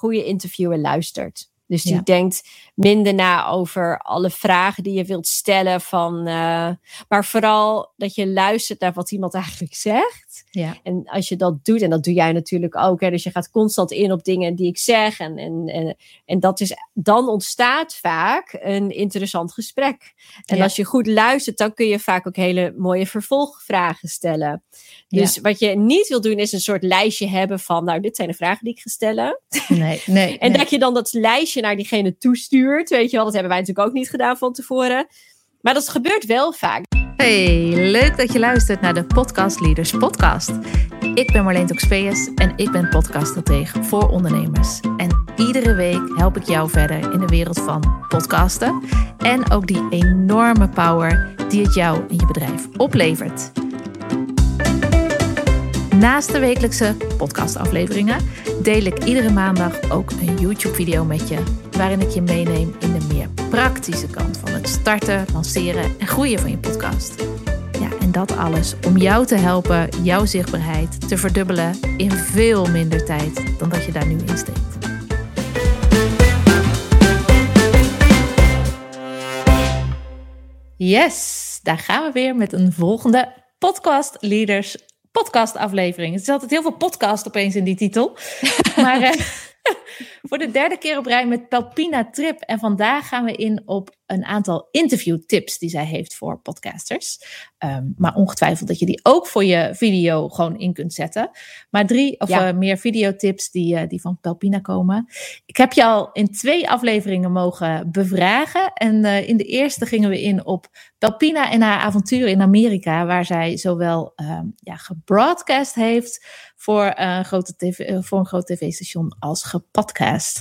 goede interviewer luistert. Dus die denkt minder na over alle vragen die je wilt stellen. Van, uh, maar vooral dat je luistert naar wat iemand eigenlijk zegt. Ja. En als je dat doet, en dat doe jij natuurlijk ook. Hè, dus je gaat constant in op dingen die ik zeg. En, en, en, en dat is, dan ontstaat vaak een interessant gesprek. En Ja. als je goed luistert, dan kun je vaak ook hele mooie vervolgvragen stellen. Dus wat je niet wil doen, is een soort lijstje hebben van, nou, dit zijn de vragen die ik ga stellen. Nee, nee. En nee. dat je dan dat lijstje naar diegene toestuurt. Weet je wel, dat hebben wij natuurlijk ook niet gedaan van tevoren. Maar dat gebeurt wel vaak. Hey, leuk dat je luistert naar de Podcast Leaders Podcast. Ik ben Marleen Toxpeus en ik ben podcaststratege voor ondernemers. En iedere week help ik jou verder in de wereld van podcasten en ook die enorme power die het jou en je bedrijf oplevert. Naast de wekelijkse podcastafleveringen deel ik iedere maandag ook een YouTube-video met je, waarin ik je meeneem in de meer praktische kant van het starten, lanceren en groeien van je podcast. Ja, en dat alles om jou te helpen jouw zichtbaarheid te verdubbelen in veel minder tijd dan dat je daar nu in steekt. Yes, daar gaan we weer met een volgende Podcast Leaders podcast aflevering. Het is altijd heel veel podcast opeens in die titel. maar eh, voor de derde keer op rij met Pelpina Trip. En vandaag gaan we in op een aantal interviewtips die zij heeft voor podcasters. Ehm, maar ongetwijfeld dat je die ook voor je video gewoon in kunt zetten. Maar drie of Ja. eh, meer videotips die, eh, die van Pelpina komen. Ik heb je al in twee afleveringen mogen bevragen. En eh, in de eerste gingen we in op Pelpina en haar avonturen in Amerika. Waar zij zowel ehm, ja, gebroadcast heeft voor, een grote TV, voor een groot tv-station als gepodcast.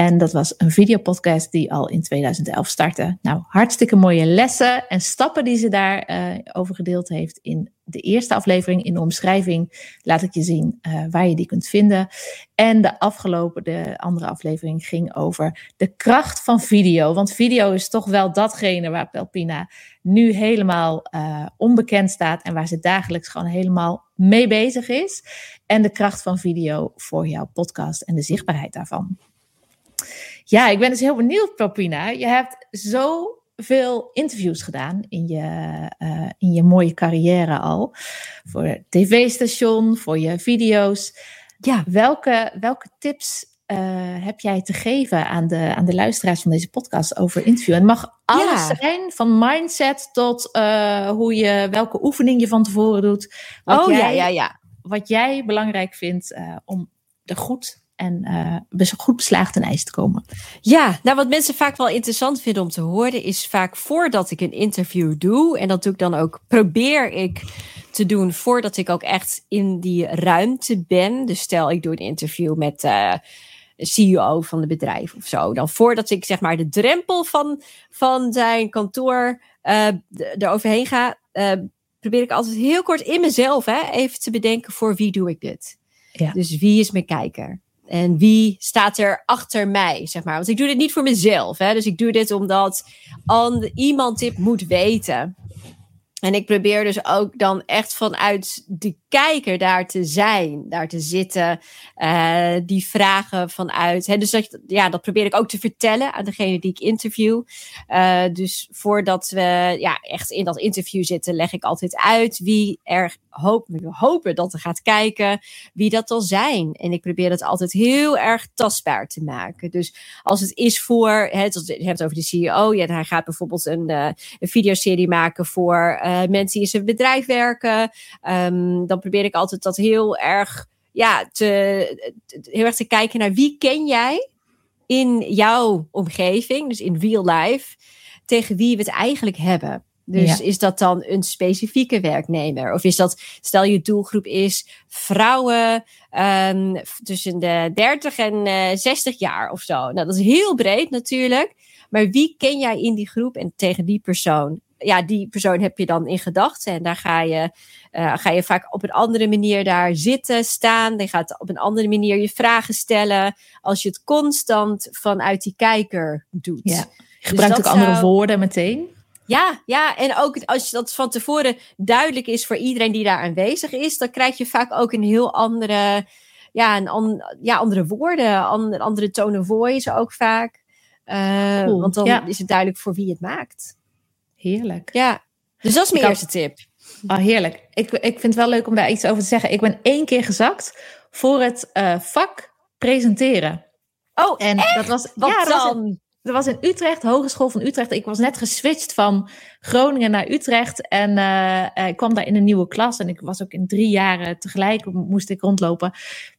En dat was een videopodcast die al in 2011 startte. Nou, hartstikke mooie lessen en stappen die ze daar eh, over gedeeld heeft in de eerste aflevering. In de omschrijving laat ik je zien eh, waar je die kunt vinden. En de afgelopen, de andere aflevering ging over de kracht van video. Want video is toch wel datgene waar Pelpina nu helemaal eh, onbekend staat en waar ze dagelijks gewoon helemaal mee bezig is. En de kracht van video voor jouw podcast en de zichtbaarheid daarvan. Ja, ik ben dus heel benieuwd, Pelpina. Je hebt zoveel interviews gedaan in je, eh, in je mooie carrière al. Voor het tv-station, voor je video's. Ja. Welke, welke tips eh, heb jij te geven aan de, aan de luisteraars van deze podcast over interview? En het mag alles Ja. zijn, van mindset tot eh, hoe je, welke oefening je van tevoren doet. Wat oh ja, jij, ja, ja. Wat jij belangrijk vindt om er goed en eh, bes- goed beslaagd ten ijs te komen. Ja, nou wat mensen vaak wel interessant vinden om te horen is vaak voordat ik een interview doe, en dat doe ik dan ook, probeer ik te doen voordat ik ook echt in die ruimte ben. Dus stel ik doe een interview met eh de CEO van het bedrijf of zo. Dan voordat ik zeg maar de drempel van, van zijn kantoor eh d- eroverheen ga, eh, probeer ik altijd heel kort in mezelf hè, even te bedenken voor wie doe ik dit. Ja. Dus wie is mijn kijker? En wie staat er achter mij, zeg maar. Want ik doe dit niet voor mezelf. Hè? Dus ik doe dit omdat an- iemand dit moet weten. En ik probeer dus ook dan echt vanuit de kijker daar te zijn, daar te zitten, eh, die vragen vanuit. Hè, dus dat, ja, dat probeer ik ook te vertellen aan degene die ik interview. Eh, dus voordat we ja, echt in dat interview zitten, leg ik altijd uit wie er hoop, hopen dat er gaat kijken, wie dat zal zijn. En ik probeer het altijd heel erg tastbaar te maken. Dus als het is voor, hè, het- je hebt over de CEO, ja, hij gaat bijvoorbeeld een, eh, een videoserie maken voor eh, mensen die in zijn bedrijf werken. Ehm, dan probeer ik altijd dat heel erg, ja, te- heel erg te kijken naar wie ken jij in jouw omgeving, dus in real life, tegen wie we het eigenlijk hebben. Dus Ja. is dat dan een specifieke werknemer? Of is dat, stel je doelgroep is vrouwen ehm, tussen de 30 en eh 60 jaar of zo. Nou, dat is heel breed natuurlijk. Maar wie ken jij in die groep en tegen die persoon? Ja, die persoon heb je dan in gedachten. En daar ga je, eh, ga je vaak op een andere manier daar zitten, staan. Je gaat op een andere manier je vragen stellen. Als je het constant vanuit die kijker doet. Ja. Je gebruikt ook andere zou- woorden meteen. Ja, ja, en ook als dat van tevoren duidelijk is voor iedereen die daar aanwezig is, dan krijg je vaak ook een heel andere ja, een an, ja, andere woorden, an, andere tone of voice ook vaak. Uh, Cool, Want dan ja. is het duidelijk voor wie het maakt. Heerlijk. Ja, dus dat is mijn Ik had- eerste tip. Oh, heerlijk. Ik, ik vind het wel leuk om daar iets over te zeggen. Ik ben één keer gezakt voor het eh, vak presenteren. Oh, En dat was, wat ja, dan? Dat was in Utrecht, Hogeschool van Utrecht. Ik was net geswitcht van Groningen naar Utrecht. En eh, eh, ik kwam daar in een nieuwe klas. En ik was ook in drie jaren tegelijk, moest ik rondlopen.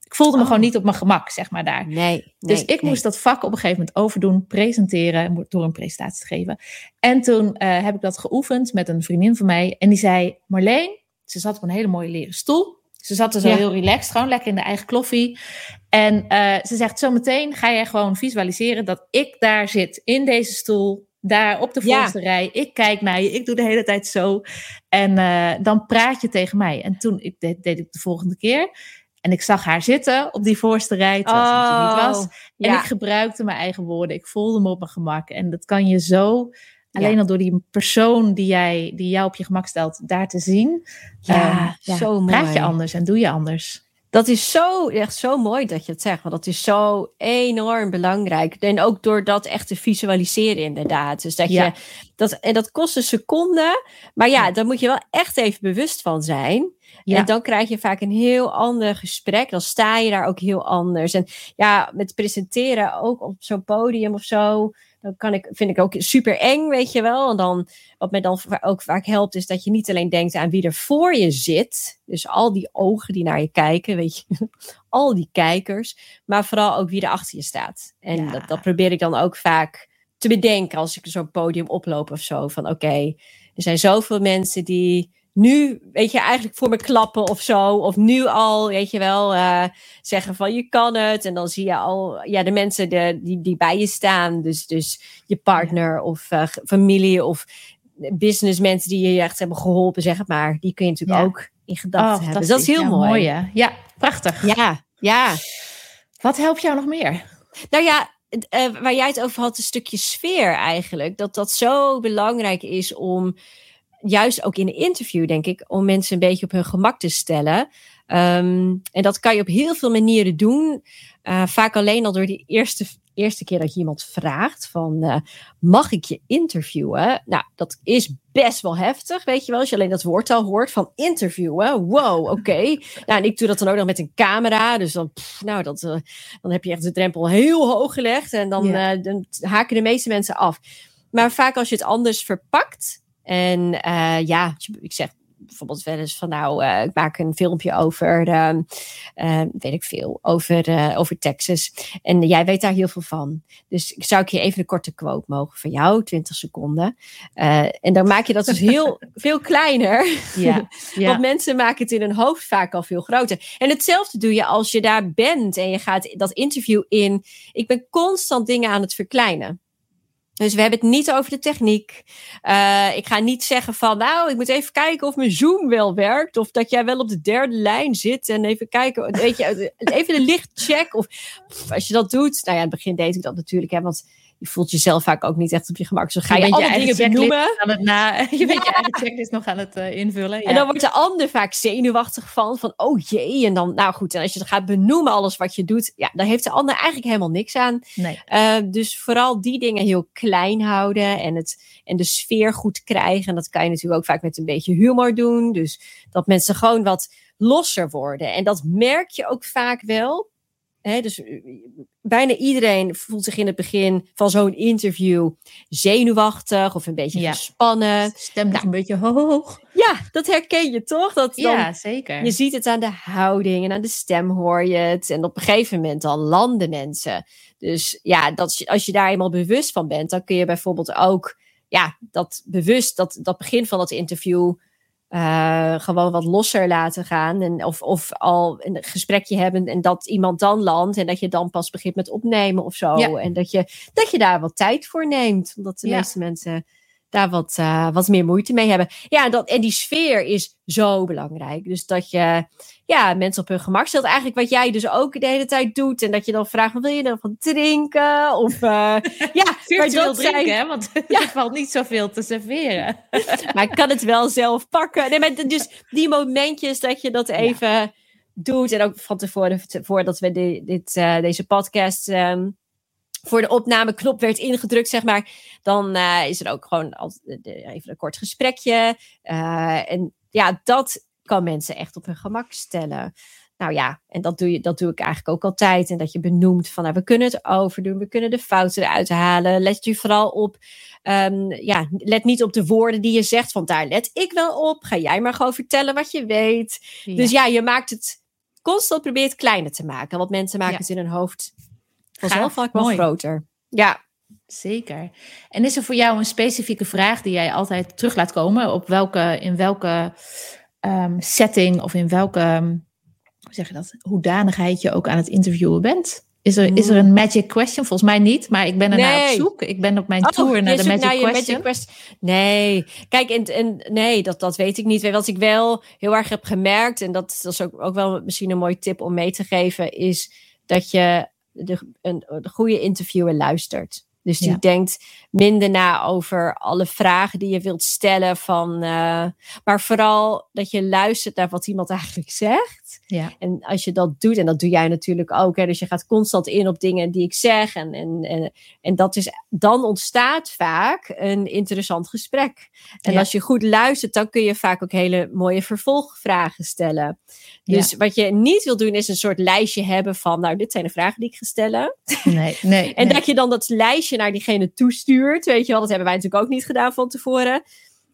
Ik voelde me Oh. gewoon niet op mijn gemak, zeg maar, daar. Nee, nee, Dus ik nee. moest dat vak op een gegeven moment overdoen, presenteren, door een presentatie te geven. En toen eh, heb ik dat geoefend met een vriendin van mij. En die zei, Marleen, ze zat op een hele mooie leren stoel. Ze zat er zo Ja. heel relaxed, gewoon lekker in de eigen kloffie. En eh, ze zegt, zometeen ga jij gewoon visualiseren dat ik daar zit, in deze stoel, daar op de Ja. voorste rij. Ik kijk naar je, ik doe de hele tijd zo. En eh, dan praat je tegen mij. En toen ik, deed, deed ik de volgende keer. En ik zag haar zitten op die voorste rij, terwijl ze niet was. En Oh, ja. ik gebruikte mijn eigen woorden. Ik voelde me op mijn gemak. En dat kan je zo, alleen al door die persoon die, jij, die jou op je gemak stelt, daar te zien. Ja, eh, zo mooi. Praat je anders en doe je anders. Dat is zo, echt zo mooi dat je het zegt. Want dat is zo enorm belangrijk. En ook door dat echt te visualiseren inderdaad. Dus dat Ja. je, dat, en dat kost een seconde. Maar ja, Ja. daar moet je wel echt even bewust van zijn. Ja. En dan krijg je vaak een heel ander gesprek. Dan sta je daar ook heel anders. En ja, met presenteren ook op zo'n podium of zo. Dan kan ik, vind ik ook super eng, weet je wel. En dan, wat mij dan ook vaak helpt, is dat je niet alleen denkt aan wie er voor je zit. Dus al die ogen die naar je kijken, weet je. Al die kijkers. Maar vooral ook wie er achter je staat. En Ja. dat, dat probeer ik dan ook vaak te bedenken als ik zo'n podium oploop of zo. Van oké, er zijn zoveel mensen die nu, weet je, eigenlijk voor me klappen of zo. Of nu al, weet je wel, eh, zeggen van je kan het. En dan zie je al, ja, de mensen de, die, die bij je staan. Dus, dus je partner of eh, familie of businessmensen die je echt hebben geholpen, zeg maar. Die kun je natuurlijk Ja. ook in gedachten Oh, hebben. Dus dat is heel fantastisch. mooi. Ja, prachtig. Ja, ja. Wat helpt jou nog meer? Nou ja, eh, waar jij het over had, een stukje sfeer eigenlijk. Dat dat zo belangrijk is om, juist ook in een interview, denk ik, om mensen een beetje op hun gemak te stellen. Ehm, en dat kan je op heel veel manieren doen. Eh, vaak alleen al door die eerste, eerste keer dat je iemand vraagt van, eh, mag ik je interviewen? Nou, dat is best wel heftig, weet je wel. Als je alleen dat woord al hoort van interviewen. Wow, oké. Nou, en ik doe dat dan ook nog met een camera. Dus dan, pff, nou, dat, eh, dan heb je echt de drempel heel hoog gelegd. En dan, Ja. dan haken de meeste mensen af. Maar vaak als je het anders verpakt. En eh, ja, ik zeg bijvoorbeeld wel eens van nou, eh, ik maak een filmpje over, ehm, eh, weet ik veel, over, eh, over Texas. En jij weet daar heel veel van. Dus ik zou ik je even een korte quote mogen van jou, 20 seconden. En dan maak je dat dus heel veel kleiner. Ja, ja. Want mensen maken het in hun hoofd vaak al veel groter. En hetzelfde doe je als je daar bent en je gaat dat interview in. Ik ben constant dingen aan het verkleinen. Dus we hebben het niet over de techniek. Uh, ik ga niet zeggen van, nou, ik moet even kijken of mijn Zoom wel werkt. Of dat jij wel op de derde lijn zit. En even kijken, weet je, even de lichtcheck. Of als je dat doet. Nou ja, in het begin deed ik dat natuurlijk, hè, want je voelt jezelf vaak ook niet echt op je gemak. Dus dan ga je, je alle eigen dingen benoemen. Aan het na, je bent je eigen checklist nog aan het uh, invullen. Ja. En dan wordt de ander vaak zenuwachtig van, van oh jee. En dan, nou goed, en als je dan gaat benoemen alles wat je doet, ja, dan heeft de ander eigenlijk helemaal niks aan. Nee. Uh, dus vooral die dingen heel klein houden en, het, en de sfeer goed krijgen. En dat kan je natuurlijk ook vaak met een beetje humor doen. Dus dat mensen gewoon wat losser worden. En dat merk je ook vaak wel. He, dus bijna iedereen voelt zich in het begin van zo'n interview zenuwachtig of een beetje ja. gespannen. Stem nou, een beetje hoog. Ja, dat herken je toch? Dat dan, ja, zeker. Je ziet het aan de houding en aan de stem hoor je het. En op een gegeven moment dan landen mensen. Dus ja, dat, als je daar eenmaal bewust van bent, dan kun je bijvoorbeeld ook ja, dat bewust, dat, dat begin van dat interview uh, gewoon wat losser laten gaan. En of, of al een gesprekje hebben en dat iemand dan landt. En dat je dan pas begint met opnemen of zo. Ja. En dat je, dat je daar wat tijd voor neemt. Omdat de Ja. meeste mensen daar wat, uh, wat meer moeite mee hebben. Ja, dat, en die sfeer is zo belangrijk. Dus dat je ja, mensen op hun gemak stelt. Eigenlijk wat jij dus ook de hele tijd doet. En dat je dan vraagt, wil je dan van drinken? Of uh, ja, virtueel drinken, zijn- hè? want ja. er valt niet zoveel te serveren. maar ik kan het wel zelf pakken. Nee, maar dus die momentjes dat je dat even doet. En ook van tevoren, voordat we de, dit, uh, deze podcast um, voor de opnameknop werd ingedrukt, zeg maar. Dan uh, is er ook gewoon altijd, even een kort gesprekje. Uh, en ja, dat kan mensen echt op hun gemak stellen. Nou ja, en dat doe, je, dat doe ik eigenlijk ook altijd. En dat je benoemt van, nou, we kunnen het overdoen, we kunnen de fouten eruit halen. Let je vooral op, um, ja, let niet op de woorden die je zegt, want daar let ik wel op. Ga jij maar gewoon vertellen wat je weet. Ja. Dus ja, je maakt het constant, probeert kleiner te maken. Want mensen maken ja. het in hun hoofd vanzelf vaak wel groter. Ja. Zeker. En is er voor jou een specifieke vraag die jij altijd terug laat komen? Op welke, in welke um, setting of in welke hoe zeg je dat, hoedanigheid je ook aan het interviewen bent? Is er, is er een magic question? Volgens mij niet, maar ik ben er nee. naar op zoek. Ik ben op mijn oh, tour naar de magic, naar question. magic question. Nee, kijk, en, en nee, dat, dat weet ik niet. Wat ik wel heel erg heb gemerkt, en dat, dat is ook, ook wel misschien een mooie tip om mee te geven, is dat je de, een, de goede interviewer luistert. Dus die ja. denkt minder na over alle vragen die je wilt stellen. Van, uh, maar vooral dat je luistert naar wat iemand eigenlijk zegt. Ja. En als je dat doet, en dat doe jij natuurlijk ook. Hè, dus je gaat constant in op dingen die ik zeg. En, en, en, en dat is, dan ontstaat vaak een interessant gesprek. En ja. als je goed luistert, dan kun je vaak ook hele mooie vervolgvragen stellen. Dus ja. wat je niet wil doen, is een soort lijstje hebben van, nou, dit zijn de vragen die ik ga stellen. Nee, nee. en nee. dat je dan dat lijstje naar diegene toestuurt. Weet je wel, dat hebben wij natuurlijk ook niet gedaan van tevoren.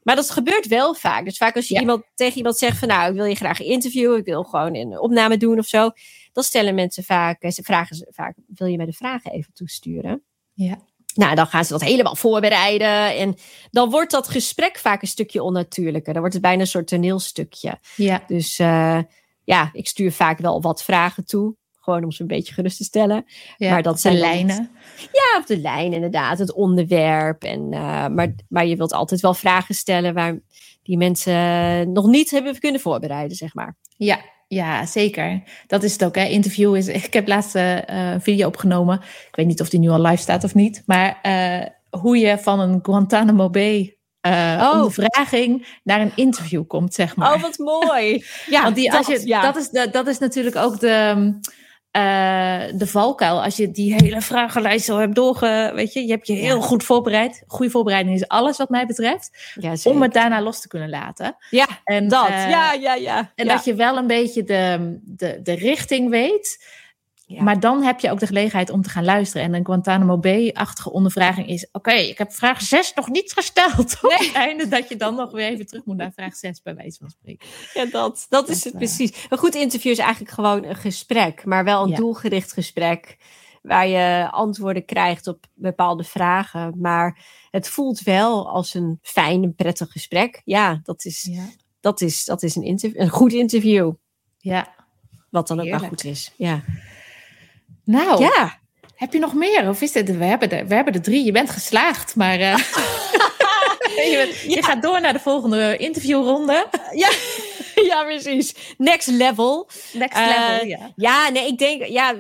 Maar dat gebeurt wel vaak. Dus vaak als je ja. iemand, tegen iemand zegt van, nou, ik wil je graag interviewen, ik wil gewoon een opname doen of zo. Dan stellen mensen vaak, ze vragen vaak, wil je mij de vragen even toesturen? Ja. Nou, dan gaan ze dat helemaal voorbereiden. En dan wordt dat gesprek vaak een stukje onnatuurlijker. Dan wordt het bijna een soort toneelstukje. Ja. Dus uh, ja, ik stuur vaak wel wat vragen toe. Gewoon om ze een beetje gerust te stellen. Ja, maar dat de zijn lijnen. Ja, op de lijn inderdaad. Het onderwerp. En, uh, maar, maar je wilt altijd wel vragen stellen waar die mensen nog niet hebben kunnen voorbereiden, zeg maar. Ja, ja, zeker. Dat is het ook. Hè. Interview is. Ik heb laatst uh, een video opgenomen. Ik weet niet of die nu al live staat of niet. Maar uh, hoe je van een Guantanamo Bay uh, oh. ondervraging naar een interview komt, zeg maar. Oh, wat mooi. ja, Want die, als dat, je, ja. dat, is de, dat is natuurlijk ook de, uh, de valkuil. Als je die hele vragenlijst zo hebt doorge... Weet je, je hebt je heel ja. goed voorbereid. Goede voorbereiding is alles wat mij betreft. Ja, om het daarna los te kunnen laten. Ja, en, dat. Uh, ja, ja, ja. En dat je wel een beetje de, de, de richting weet... Ja. Maar dan heb je ook de gelegenheid om te gaan luisteren. En een Guantanamo Bay-achtige ondervraging is... Oké, okay, ik heb vraag 6 nog niet gesteld. Nee. Op het einde dat je dan nog weer even terug moet naar vraag 6, bij wijze van spreken. Ja, dat, dat is het uh, precies. Een goed interview is eigenlijk gewoon een gesprek. Maar wel een ja. doelgericht gesprek. Waar je antwoorden krijgt op bepaalde vragen. Maar het voelt wel als een fijn en prettig gesprek. Ja, dat is, ja. Dat is, dat is een, interview, een goed interview. Ja. Wat dan ook wel goed is. Ja. Nou, ja. heb je nog meer? Of is het, we hebben er, we hebben er drie. Je bent geslaagd, maar uh, je, bent, ja. je, gaat door naar de volgende interviewronde. Ja, ja precies. Next level. Next uh, level, ja. Ja, nee, ik denk, ja,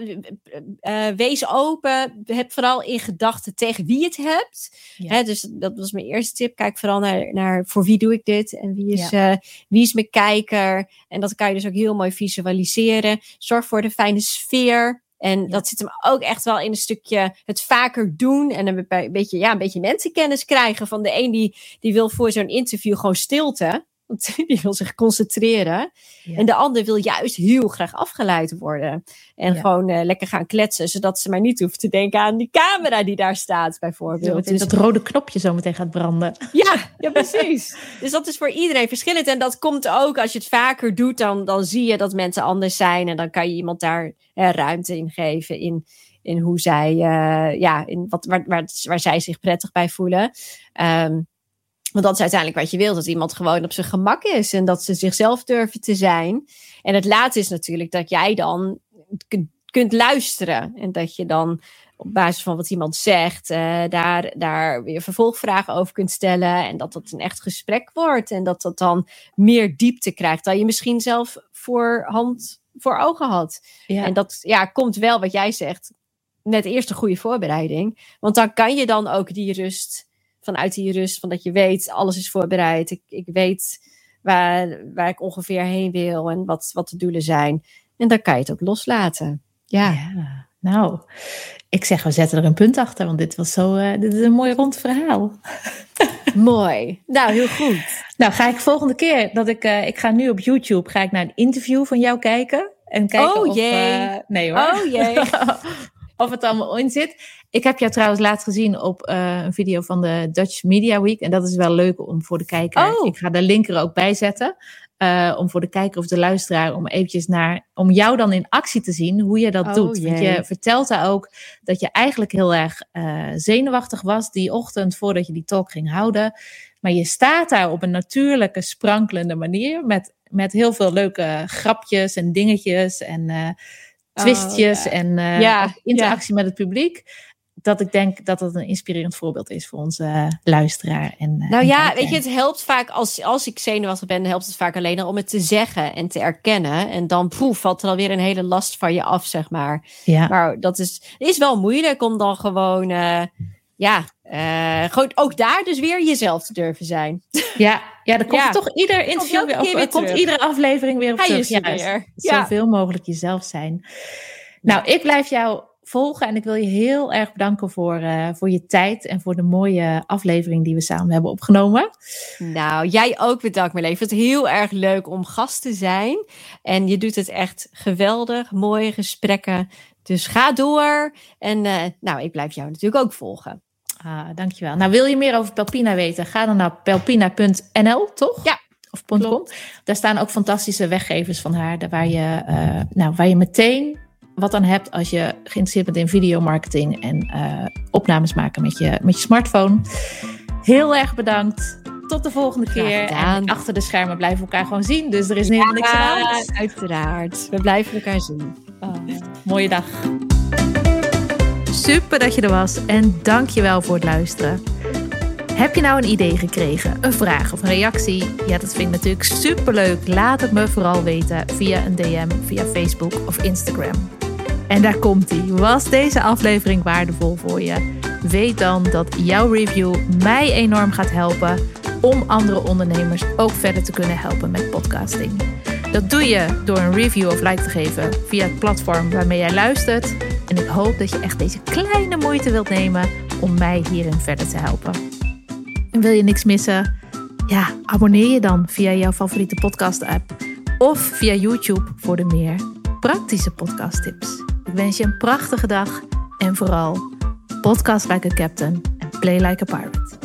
uh, wees open. Heb vooral in gedachten tegen wie het hebt. Ja. Hè, dus dat was mijn eerste tip. Kijk vooral naar, naar voor wie doe ik dit en wie is, ja. wie is mijn kijker. En dat kan je dus ook heel mooi visualiseren. Zorg voor de fijne sfeer. En ja. dat zit hem ook echt wel in een stukje het vaker doen. En een beetje, ja, een beetje mensenkennis krijgen. Van de een die, die wil voor zo'n interview gewoon stilte. Want die wil zich concentreren. Ja. En de ander wil juist heel graag afgeleid worden. En ja. gewoon uh, lekker gaan kletsen. Zodat ze maar niet hoeven te denken aan die camera die daar staat, bijvoorbeeld. Dus dat rode knopje zo meteen gaat branden. Ja, ja precies. dus dat is voor iedereen verschillend. En dat komt ook als je het vaker doet. Dan, dan zie je dat mensen anders zijn. En dan kan je iemand daar uh, ruimte in geven. In, in hoe zij, uh, ja, in wat, waar, waar, waar zij zich prettig bij voelen. Um, want dat is uiteindelijk wat je wilt. Dat iemand gewoon op zijn gemak is. En dat ze zichzelf durven te zijn. En het laatste is natuurlijk dat jij dan kunt luisteren. En dat je dan op basis van wat iemand zegt, uh, daar, daar weer vervolgvragen over kunt stellen. En dat dat een echt gesprek wordt. En dat dat dan meer diepte krijgt dan je misschien zelf voorhand voor ogen had. Ja. En dat ja, komt wel wat jij zegt. Net eerst een goede voorbereiding. Want dan kan je dan ook die rust vanuit die rust, van dat je weet, alles is voorbereid. Ik, ik weet waar, waar ik ongeveer heen wil en wat, wat de doelen zijn. En dan kan je het ook loslaten. Ja. Ja, nou, ik zeg, we zetten er een punt achter, want dit was zo, eh, dit is een mooi rond verhaal. Mooi. Nou, heel goed. Nou, ga ik volgende keer dat ik, eh, ik ga nu op YouTube, ga ik naar een interview van jou kijken. En kijken Oh, of, jee. eh, nee hoor. Oh jee. of het allemaal in zit. Ik heb jou trouwens laatst gezien op eh, een video van de Dutch Media Week. En dat is wel leuk om voor de kijker. Oh. Ik ga de link er ook bij zetten. eh, om voor de kijker of de luisteraar, om eventjes naar, om jou dan in actie te zien, hoe je dat Oh, doet. Want je vertelt daar ook dat je eigenlijk heel erg eh, zenuwachtig was die ochtend voordat je die talk ging houden. Maar je staat daar op een natuurlijke, sprankelende manier met, met heel veel leuke grapjes en dingetjes en twistjes Oh, ja. en eh, Ja, interactie met het publiek. Dat ik denk dat dat een inspirerend voorbeeld is voor onze eh, luisteraar. En, eh, Nou en ja, weet je, het helpt vaak als, als ik zenuwachtig ben, helpt het vaak alleen al om het te zeggen en te erkennen. En dan proef valt er alweer een hele last van je af, zeg maar. Ja, Maar dat is, is wel moeilijk om dan gewoon, ja, gewoon ook daar dus weer jezelf te durven zijn. ja, ja, er komt Ja. toch ieder interview weer, keer of, weer er komt iedere aflevering weer op Hij terug. is er. Ja. Zoveel mogelijk jezelf zijn. Nou, ik blijf jou volgen en ik wil je heel erg bedanken voor, eh, voor je tijd en voor de mooie aflevering die we samen hebben opgenomen. Nou, jij ook bedankt, Marleen. Het heel erg leuk om gast te zijn. En je doet het echt geweldig, mooie gesprekken. Dus ga door. En eh, nou, ik blijf jou natuurlijk ook volgen. Ah, dankjewel. Nou, wil je meer over Pelpina weten? Ga dan naar pelpina.nl, toch? Ja, Of .com. Daar staan ook fantastische weggevers van haar, daar waar je, eh, nou, waar je meteen wat aan hebt als je geïnteresseerd bent in videomarketing en eh, opnames maken met je, met je smartphone. Heel erg bedankt. Tot de volgende keer. En achter de schermen blijven we elkaar gewoon zien. Dus er is helemaal niks aan uiteraard. We blijven elkaar zien. Oh, mooie dag. Super dat je er was en dank je wel voor het luisteren. Heb je nou een idee gekregen, een vraag of een reactie? Ja, dat vind ik natuurlijk superleuk. Laat het me vooral weten via een DM, via Facebook of Instagram. En daar komt ie. Was deze aflevering waardevol voor je? Weet dan dat jouw review mij enorm gaat helpen om andere ondernemers ook verder te kunnen helpen met podcasting. Dat doe je door een review of like te geven via het platform waarmee jij luistert. En ik hoop dat je echt deze kleine moeite wilt nemen om mij hierin verder te helpen. En wil je niks missen? Ja, abonneer je dan via jouw favoriete podcast-app of via YouTube voor de meer praktische podcasttips. Ik wens je een prachtige dag en vooral podcast like a captain and play like a pirate.